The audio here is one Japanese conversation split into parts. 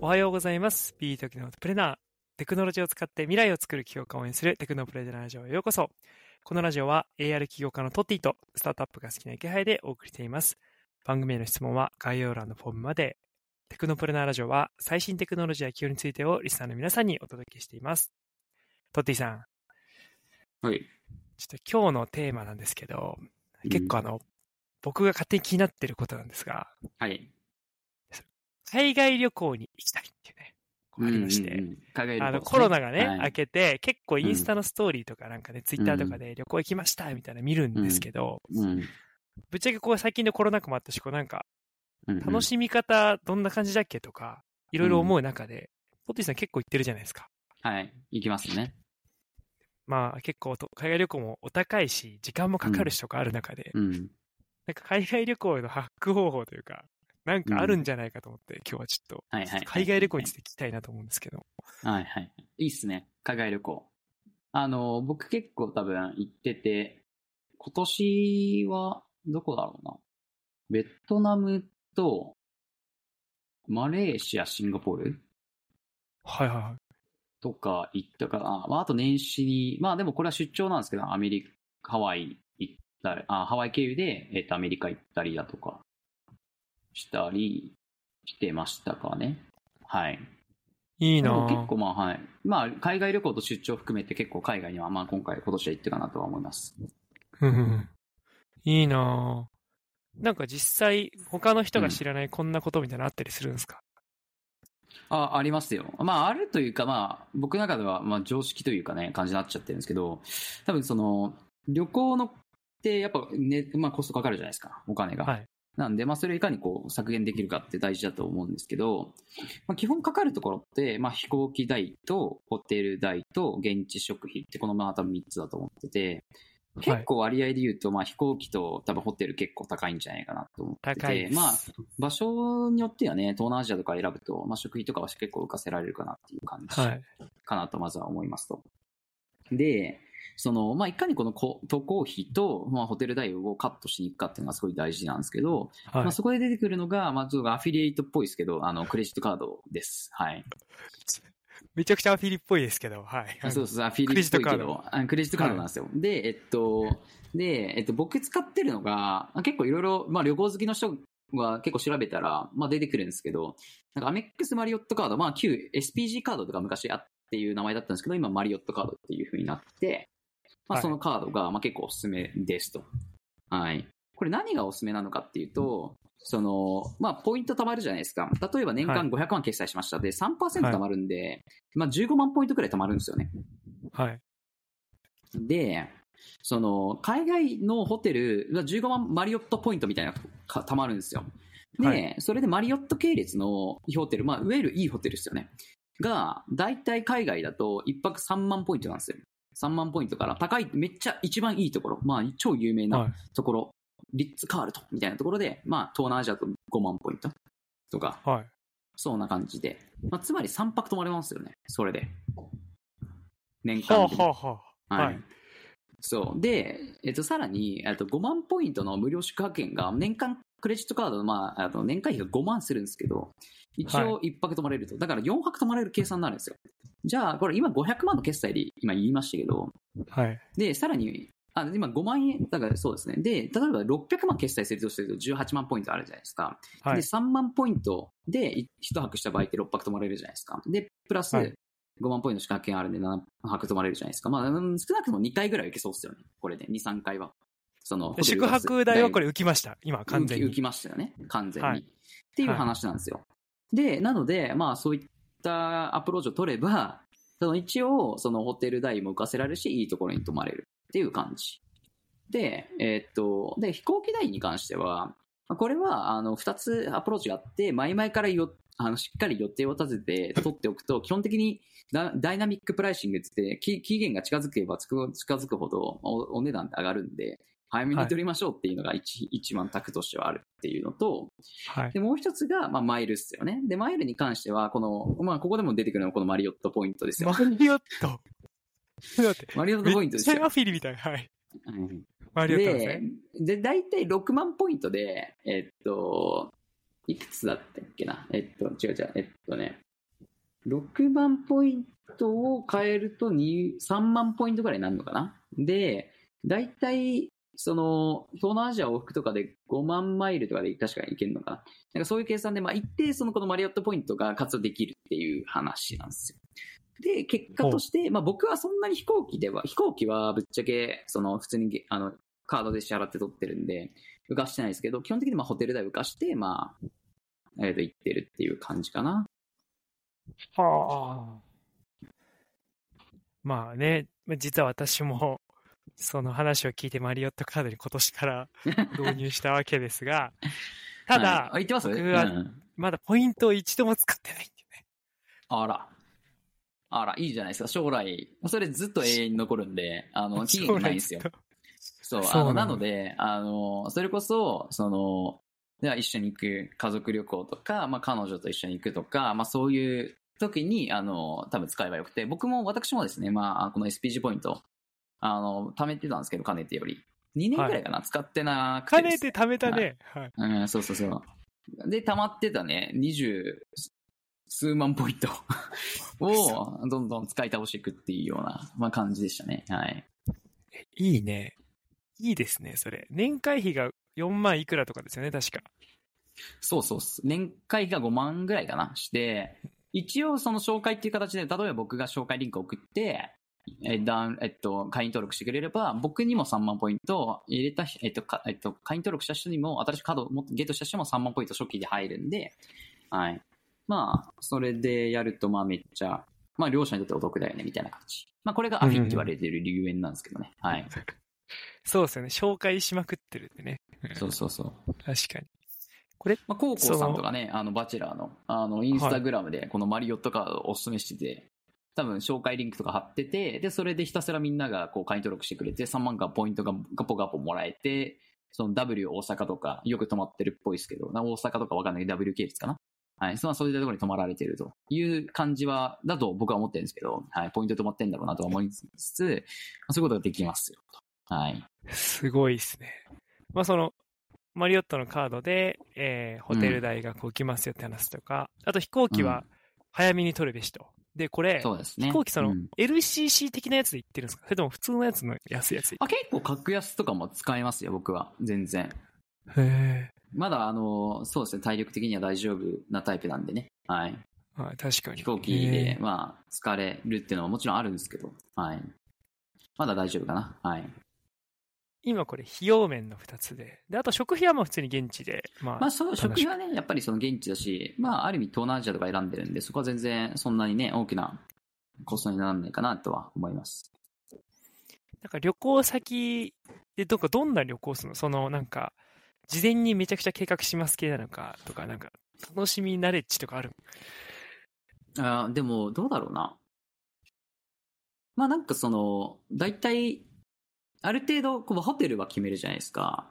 おはようございます。 Be technopreneur。テクノロジーを使って未来を作る起業家を応援するテクノプレナーラジオへようこそ。このラジオは AR 起業家のトッティとスタートアップが好きな池原でお送りしています。番組への質問は概要欄のフォームまで。テクノプレナーラジオは最新テクノロジーや企業についてをリスナーの皆さんにお届けしています。トッティさん、はい。ちょっと今日のテーマなんですけど、結構あの、僕が勝手に気になってることなんですが、はい。海外旅行に行きたいっていうね、こうありまして、うんうんうあの、コロナがね、はい。明けて、結構インスタのストーリーとかなんかね、ツイッターとかで旅行行きましたみたいなの見るんですけど、うん。ぶっちゃけこう最近のコロナ禍もあったし、こうなんか、うん楽しみ方どんな感じだっけとか、いろいろ思う中で、ポッティさん結構行ってるじゃないですか。はい。行きますね。まあ結構と海外旅行もお高いし、時間もかかるしとかある中で、うん。なんか海外旅行のハック方法というか、なんかあるんじゃないかと思って、今日はちょっと、はいはい。海外旅行について聞きたいなと思うんですけど。はいはい。いいっすね。海外旅行。あの、僕結構多分行ってて、今年は、どこだろうな。ベトナムと、マレーシア、シンガポールはいはいはい。とか行ったかな。まあ、あと年始に、まあでもこれは出張なんですけど、アメリカ、ハワイ行ったり、あ、ハワイ経由で、えっと、アメリカ行ったりだとか、したりしてましたかね。はい。いいな結構まあはい。まあ、海外旅行と出張含めて結構海外には、まあ今回、今年は行ってるかなとは思います。うんうんいいなぁなんか実際、他の人が知らないこんなことみたいなのあったりするんですか、あ、ありますよ。まあ、あるというか、まあ、僕の中では、まあ、常識というかね、感じになっちゃってるんですけど、多分その、旅行のって、やっぱね、まあ、コストかかるじゃないですか、お金が。はいなんで、まあ、それをいかにこう、削減できるかって大事だと思うんですけど、まあ、基本かかるところって、まあ、飛行機代と、ホテル代と、現地食費って、このまあ、多分3つだと思ってて、結構割合で言うと、まあ、飛行機と多分ホテル結構高いんじゃないかなと思ってて。まあ、場所によってはね、東南アジアとか選ぶと、まあ、食費とかは結構浮かせられるかなっていう感じはい。かなとまずは思いますと。で、その、まあ、いかにこのこ渡航費と、まあ、ホテル代をカットしに行くかっていうのがすごい大事なんですけど、はいまあ、そこで出てくるのが、まあ、ちょっとアフィリエイトっぽいですけど、あの、クレジットカードです。はい。めちゃくちゃアフィリっぽいですけど、はい。あそうそう、アフィリっぽいけクレジットど、あクレジットカードなんですよ。で、えっと、で、えっと、僕使ってるのが、結構いろいろ、まあ、旅行好きの人は結構調べたら、まあ、出てくるんですけど、なんかアメックスマリオットカード、まあ、旧 SPG カードとか昔あっていう名前だったんですけど、今マリオットカードっていう風になって、まあ、はいそのカードが、まあ、結構おすすめですと。はい。これ何がおすすめなのかっていうと、その、まあ、ポイント貯まるじゃないですか。例えば年間500万決済しました。で、3%貯まるんで、まあ、15万ポイントくらい貯まるんですよね。はい。で、その、海外のホテルが15万マリオットポイントみたいなのが貯まるんですよ。で、はいそれでマリオット系列のホテル、まあ、いわゆるいいホテルですよね。が、大体海外だと1泊3万ポイントなんですよ。3万ポイントから高い、めっちゃ一番いいところ、まあ、超有名はいな。ところ、リッツ・カールトンみたいなところで、まあ、東南アジアと5万ポイントとか、はい。そんな感じで。まあ、つまり3泊泊まれますよね。それで。年はあ間で。はあはあ。ははいい。そう。で、えっと、さらに、えっと、5万ポイントの無料宿泊券が、年間クレジットカードの、まあ、あと年会費が5万するんですけど、一応1泊泊まれると。だから4泊泊まれる計算になるんですよ。じゃあ、これ今500万の決済で今言いましたけど、はい。で、さらに、あ今5万円、だからそうですね。で、例えば600万決済するとすると18万ポイントあるじゃないですか。で、はい。3万ポイントで1泊した場合って6泊泊まれるじゃないですか。で、プラスはい5万ポイント宿泊券あるんで7泊泊まれるじゃないですか。まあ、うん少なくとも2回ぐらいはいけそうですよね。これで、2、3回は。その、で宿泊代はこれ浮きました。今、完全に。浮きましたよね。完全に。はいっていう話なんですよ。で、なので、まあそういったアプローチを取れば、その一応、そのホテル代も浮かせられるし、いいところに泊まれるっていう感じ。で、えーっと、で、飛行機代に関しては、これは、あの、二つアプローチがあって、前々からよ、あの、しっかり予定を立てて取っておくと、基本的にダイナミックプライシングってって、期限が近づけば近づくほどお値段って上がるんで、早めに取りましょうっていうのが一,、一番タクとしてはあるっていうのと、はい。で、もう一つが、まあ、マイルっすよね。で、マイルに関しては、この、まあ、ここでも出てくるのはこのマリオットポイントですよ。マリオット。マリオットポイントですよめっちゃア。フィリみたい。はい。うんマリオットですね。で、で、大体6万ポイントで、えっと、いくつだったっけな？えっと、違う違う、えっとね、6万ポイントを変えると2 3万ポイントぐらいになるのかな？で、大体、その、東南アジア往復とかで5万マイルとかで確かに行けるのかな。なんかそういう計算で、まあ一定そのこのマリオットポイントが活動できるっていう話なんですよ。で、結果として、まあ僕はそんなに飛行機では、飛行機はぶっちゃけ、その普通にあの、カードで支払って取ってるんで、浮かしてないですけど、基本的にまあホテル代浮かして、まあ、えっ、と、行ってるっていう感じかな。はあ。まあね、まあ実は私も、その話を聞いてマリオットカードに今年から 導入したわけですが、ただ、はいあ、言ってます？僕はうんまだポイントを一度も使ってないんだよね。あら。あら、いいじゃないですか。将来、それずっと永遠に残るんで、あの、期限ないんですよ。そう、あのなので、あの、それこそ、その、では一緒に行く家族旅行とか、まあ彼女と一緒に行くとか、まあそういう時に、あの、多分使えばよくて、僕も、私もですね、まあこの SPG ポイント、あの、貯めてたんですけど、かねてより。2年くらいかな、使ってなくてかねねて貯めたね。はい。うん、そうそうそう。で、溜まってたね、二十数万ポイント をどんどん使い倒していくっていうような、まあ、感じでしたね。はい。いいね。いいですね、それ。年会費が4万いくらとかですよね、確か。そうそう。年会が5万ぐらいかなして、一応その紹介っていう形で、例えば僕が紹介リンクを送って、えだんえっと、会員登録してくれれば、僕にも3万ポイント入れた人、えっと、かえっと、会員登録した人にも、新しくカードをゲットした人も3万ポイント初期で入るんで、はい。まあ、それでやると、まあめっちゃ、まあ両者にとってお得だよね、みたいな感じ。まあこれがアフィって言われてる理由なんですけどね。はい。そうですよね。紹介しまくってるんでね。そうそうそう。確かに。これ、まあ、コウコウさんとかね、あの、バチェラーの、あの、インスタグラムで、このマリオットカードをおすすめしてて、多分、紹介リンクとか貼ってて、で、それでひたすらみんなが、こう、会員登録してくれて、3万かポイントがガポガポもらえて、その W 大阪とか、よく泊まってるっぽいですけど、な大阪とかわかんないけど、W 系列かな？はい。そのそういったところに泊まられてるという感じは、だと僕は思ってるんですけど、はい。ポイント泊まってんだろうなとは思いつつ、まあそういうことができますよ、と。はい。すごいですね。まあその、マリオットのカードで、えーホテル代がこう来ますよって話とか、あと飛行機は早めに取るべしと。で、これ、そうですね。飛行機その、うん LCC 的なやつで行ってるんですか？それとも普通のやつの安いやつであ、結構格安とかも使えますよ、僕は。全然。へまだ、あの、そうですね、体力的には大丈夫なタイプなんでね。はい。え。はい、確かに。飛行機へでえ、まあ、疲れるっていうのはもちろんあるんですけど、はい。まだ大丈夫かな。はい。今これ費用面の2つで。で、あと食費はもう普通に現地で、まあ、まあ、そう、食費はね、やっぱりその現地だし、まあ、ある意味東南アジアとか選んでるんで、そこは全然そんなにね、大きなコストにならないかなとは思います。なんか旅行先でどこ、どんな旅行するの？そのなんか、事前にめちゃくちゃ計画します系なのかとか、なんか、楽しみナレッジとかある？あーでも、どうだろうな。まあなんかその、大体、ある程度、こうホテルは決めるじゃないですか。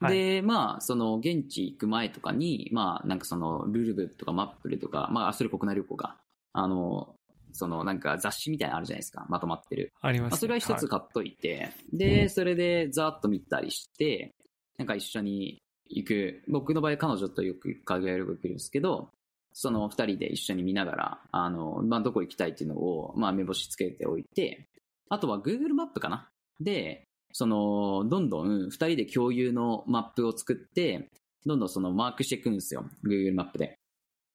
はい。で、まあ、その、現地行く前とかに、まあ、なんかその、ルールブとかマップルとか、まあ、あそれ国内旅行が、あの、その、なんか雑誌みたいなのあるじゃないですか。まとまってる。あります、まあ、それは一つ買っといて、で、それでざーっと見たりして、なんか一緒に行く、僕の場合彼女とよく海外旅行行くんですけど、その二人で一緒に見ながら、あの、まあ、どこ行きたいっていうのを、まあ、目星つけておいて、あとは Google マップかなで、その、どんどん二人で共有のマップを作って、どんどんそのマークしていくんですよ。Google マップで。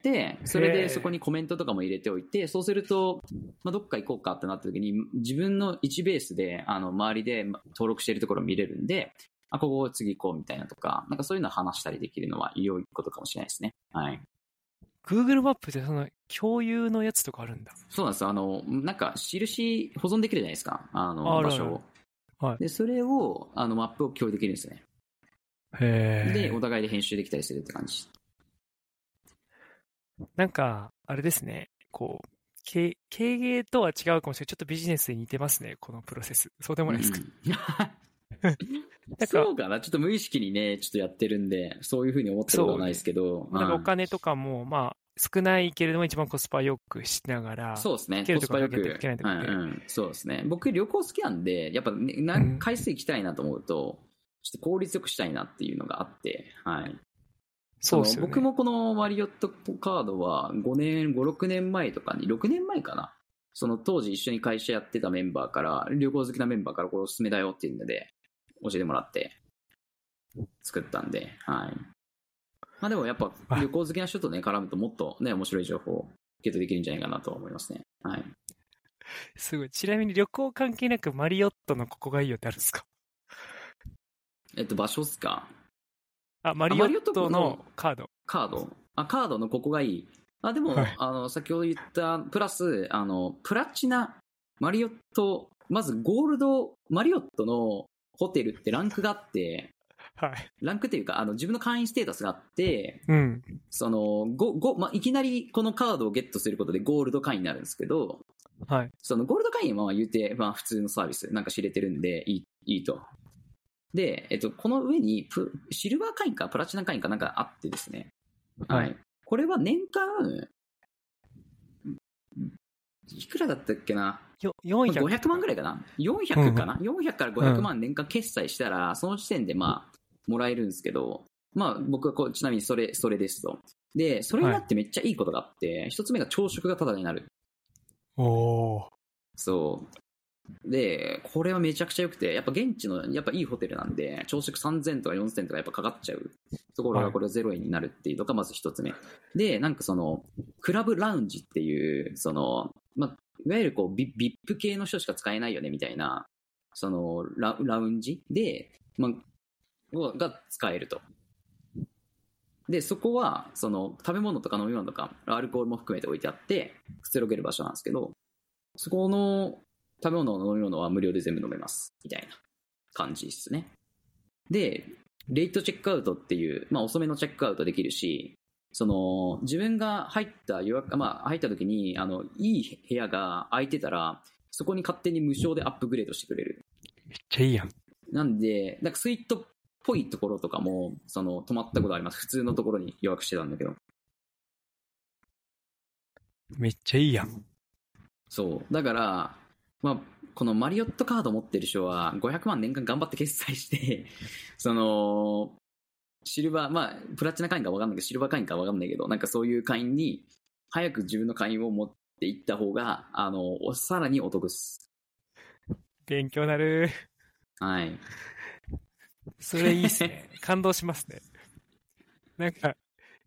で、それでそこにコメントとかも入れておいて、そうすると、まあ、どっか行こうかってなった時に、自分の1ベースで、あの、周りで登録しているところを見れるんで、あ、ここ次行こうみたいなとか、なんかそういうのを話したりできるのは良いことかもしれないですね。はい。Google マップでその共有のやつとかあるんだ。そうなんですよ。あの、なんか、印保存できるじゃないですか。あの、あ場所を。はいで、それを、あの、マップを共有できるんですよね。へで、お互いで編集できたりするって感じ。なんか、あれですね、こう、経経営とは違うかもしれない。ちょっとビジネスに似てますね、このプロセス。そうでもないですか？うんか そうかなちょっと無意識にね、ちょっとやってるんで、そういうふうに思ってることはないですけど。なんかおうん金とかも、まあ、少ないけれども一番コスパよくしながら、そうですね。コスパよく。うんうんそうですね。僕旅行好きなんで、やっぱ、ね、なうん回数行きたいなと思うと、ちょっと効率よくしたいなっていうのがあって、はい。そうっすよね。の僕もこのマリオットカードは5年、5、6年前とかに、6年前かな。その当時一緒に会社やってたメンバーから、旅行好きなメンバーからこれおすすめだよっていうので、教えてもらって、作ったんで、はい。まあでもやっぱ旅行好きな人とね、絡むともっとね、面白い情報をゲットできるんじゃないかなと思いますね。はい。すごい。ちなみに旅行関係なくマリオットのここがいいよってあるんですか？えっと、場所っすか？あ、マリオットのカード。カードあ、カードのここがいい。あ、でも、はいあの、先ほど言った、プラス、あの、プラチナ、マリオット、まずゴールド、マリオットのホテルってランクがあって、はい。ランクっていうか、あの、自分の会員ステータスがあって、うん。その、ご、ご、まあ、いきなりこのカードをゲットすることでゴールド会員になるんですけど、はい。そのゴールド会員はまあ言うて、まあ普通のサービス、なんか知れてるんでいい、いいと。で、えっと、この上にプ、シルバー会員かプラチナ会員かなんかあってですね。はい。はいこれは年間、いくらだったっけな？よ、500 400。万ぐらいかな ?400 かな、?400 から500万年間決済したら、その時点でまあ、もらえるんですけど、まあ僕はこう、ちなみにそれ、それですと。で、それになってめっちゃいいことがあって、一つ目が朝食がタダになる。おー。そう。で、これはめちゃくちゃ良くて、やっぱ現地の、やっぱいいホテルなんで、朝食3000とか4000とかやっぱかかっちゃうところはいがこれは0円になるっていうのがまず一つ目。で、なんかその、クラブラウンジっていう、その、まあ、いわゆるこう、ビ VIP 系の人しか使えないよねみたいな、その、ララウンジで、まあ、をが使えると。で、そこは、その、食べ物とか飲み物とか、アルコールも含めて置いてあって、くつろげる場所なんですけど、そこの食べ物、飲み物は無料で全部飲めます。みたいな感じですね。で、レイトチェックアウトっていう、まあ遅めのチェックアウトできるし、その、自分が入った予約、まあ入った時に、あの、いい部屋が空いてたら、そこに勝手に無償でアップグレードしてくれる。めっちゃいいやん。なんで、なんかスイートっぽいところとかも、その、泊まったことあります。普通のところに予約してたんだけど。めっちゃいいやん。そう。だから、まあ、このマリオットカード持ってる人は500万年間頑張って決済して、その、シルバー、まあ、プラチナ会員かわかんないけど、シルバー会員かわかんないけど、なんかそういう会員に、早く自分の会員を持っていった方が、あの、さらにお得っす。勉強なる。はい。それいいっすね。感動しますね。なんか、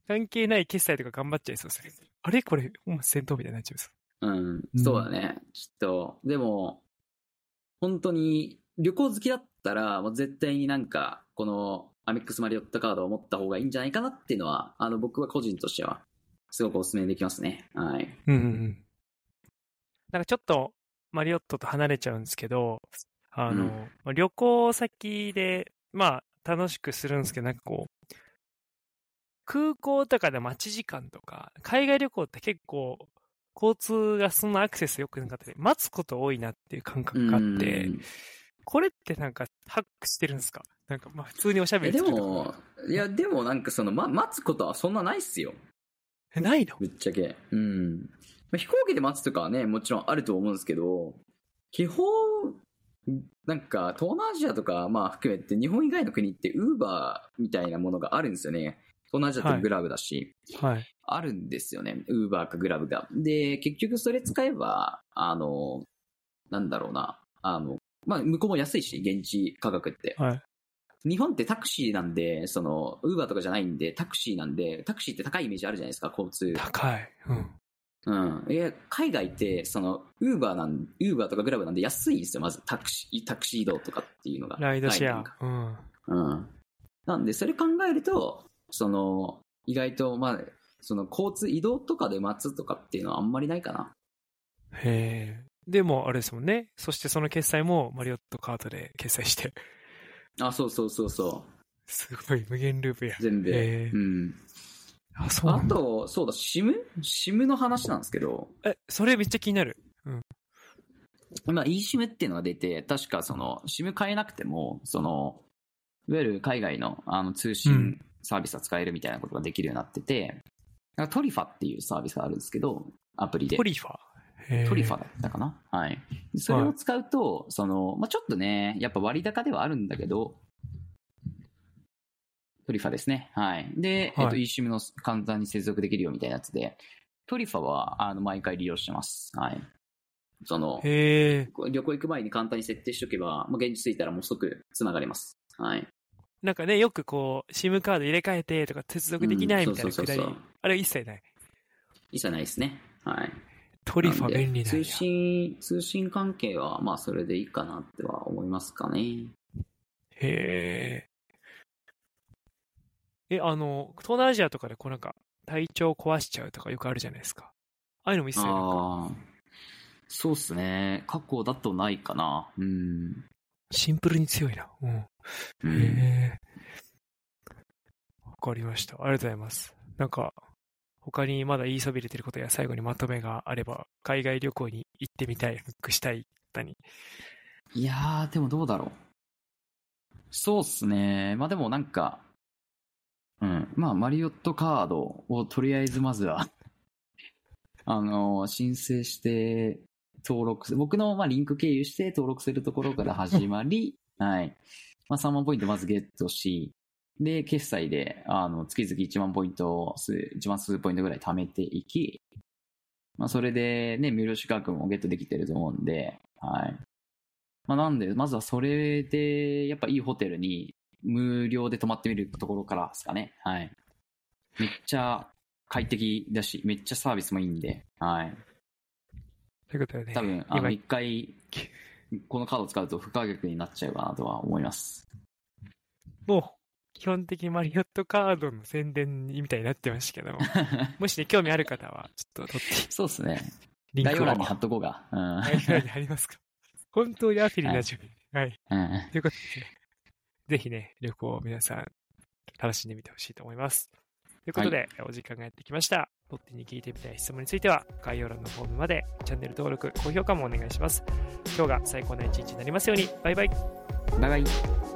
関係ない決済とか頑張っちゃいそうですね。あれ？これ、もう戦闘みたいになっちゃいそう。うんう、んそうだね。ちょっと、でも、本当に、旅行好きだったら、もう絶対になんか、この、アメックスマリオットカードを持った方がいいんじゃないかなっていうのは、あの、僕は個人としては、すごくお勧めできますね。はい。うんうんうん。なんかちょっと、マリオットと離れちゃうんですけど、あの、うんまあ旅行先で、まあ、楽しくするんですけど、なんかこう、空港とかで待ち時間とか、海外旅行って結構、交通がそんなアクセス良くなかったり、待つこと多いなっていう感覚があってう、んこれってなんかハックしてるんですか？なんかまあ普通におしゃべりるとかも、いや、でもなんかその、ま、待つことはそんなないっすよ。えないの？ぶっちゃけ。うん。まあ飛行機で待つとかはね、もちろんあると思うんですけど、基本、なんか、東南アジアとか、まあ含めて、日本以外の国って、ウーバーみたいなものがあるんですよね。東南アジアってグラブだし、はい。あるんですよね。ウーバーかグラブが。で、結局それ使えば、あの、なんだろうな、あの、まあ、向こうも安いし、現地価格って。はい。日本ってタクシーなんで、その、ウーバーとかじゃないんで、タクシーなんで、タクシーって高いイメージあるじゃないですか、交通。高い。うん。うん。いや、海外って、その、ウーバーなん、ウーバーとかグラブなんで安いんですよ、まずタクシー、タクシー移動とかっていうのが。ライドシェア。うん。うん。なんで、それ考えると、その、意外と、まあ、その、交通移動とかで待つとかっていうのはあんまりないかな。へえ。でも、あれですもんね。そしてその決済もマリオットカードで決済して。あ、そうそうそうそすごい、無限ループやう。。全部。うん。あ、そう。あと、そうだ、シム？シムの話なんですけど、え、それめっちゃ気になる。今 eSIM っていうのが出て、確かその、SIM 変えなくても、その、いわゆる海外のあの通う信んサービスが使えるみたいなことができるようになってて、なんかトリファっていうサービスがあるんですけど、アプリでト。リファ？トリファだったかな？はい。それを使うと、その、まあ、ちょっとね、やっぱ割高ではあるんだけど、トリファですね。はい。で、はいえっと、eSIM の簡単に接続できるよみたいなやつで、トリファは、あの、毎回利用してます。はい。その。旅行行く前に簡単に設定しておけば、まあ、現地着いたらもう即繋がります。はい。なんかね、よくこう、SIM カード入れ替えてとか接続できないうんみたいなくだりあれ一切ない。一切ないですね。はい。トリファ便利な通。信、通信関係は、まあ、それでいいかなっては思いますかね。へえ。え、あの、東南アジアとかでこうなんか、体調壊しちゃうとかよくあるじゃないですか。ああいうのも一切なそうっすね。過去だとないかな。うん。シンプルに強いな。うん。うん、へえ。わかりました。ありがとうございます。なんか、他にまだ言いそびれてることや最後にまとめがあれば、海外旅行に行ってみたい、フックしたい方に。いやー、でもどうだろう。そうっすね。まあでもなんか、うん。まあ、マリオットカードをとりあえずまずは、あの、申請して、登録す、僕のまあリンク経由して登録するところから始まり、はい。まあ3万ポイントまずゲットし、で、決済で、あの、月々1万ポイントを数、1万数ポイントぐらい貯めていき、まあそれでね、無料資格もゲットできてると思うんで、はい。まあ、なんで、まずはそれで、やっぱいいホテルに無料で泊まってみるところからですかね。はい。めっちゃ快適だし、めっちゃサービスもいいんで、はい。ということでね、多分、あ今の、一回、このカードを使うと不可逆になっちゃうかなとは思います。もう、基本的にマリオットカードの宣伝みたいになってましたけども、もしね、興味ある方は、ちょっと取って、そうですね。リンクを概要欄に貼っとこうが。うん。概要欄に貼りますか。本当にアフィリな準備。はい。うんということで、ぜひね、旅行を皆さん楽しんでみてほしいと思います。ということで、お時間がやってきました。ロッテに聞いてみたい質問については、概要欄のフォームまでチャンネル登録、高評価もお願いします。今日が最高な一日になりますように。バイバイ。バイバイ。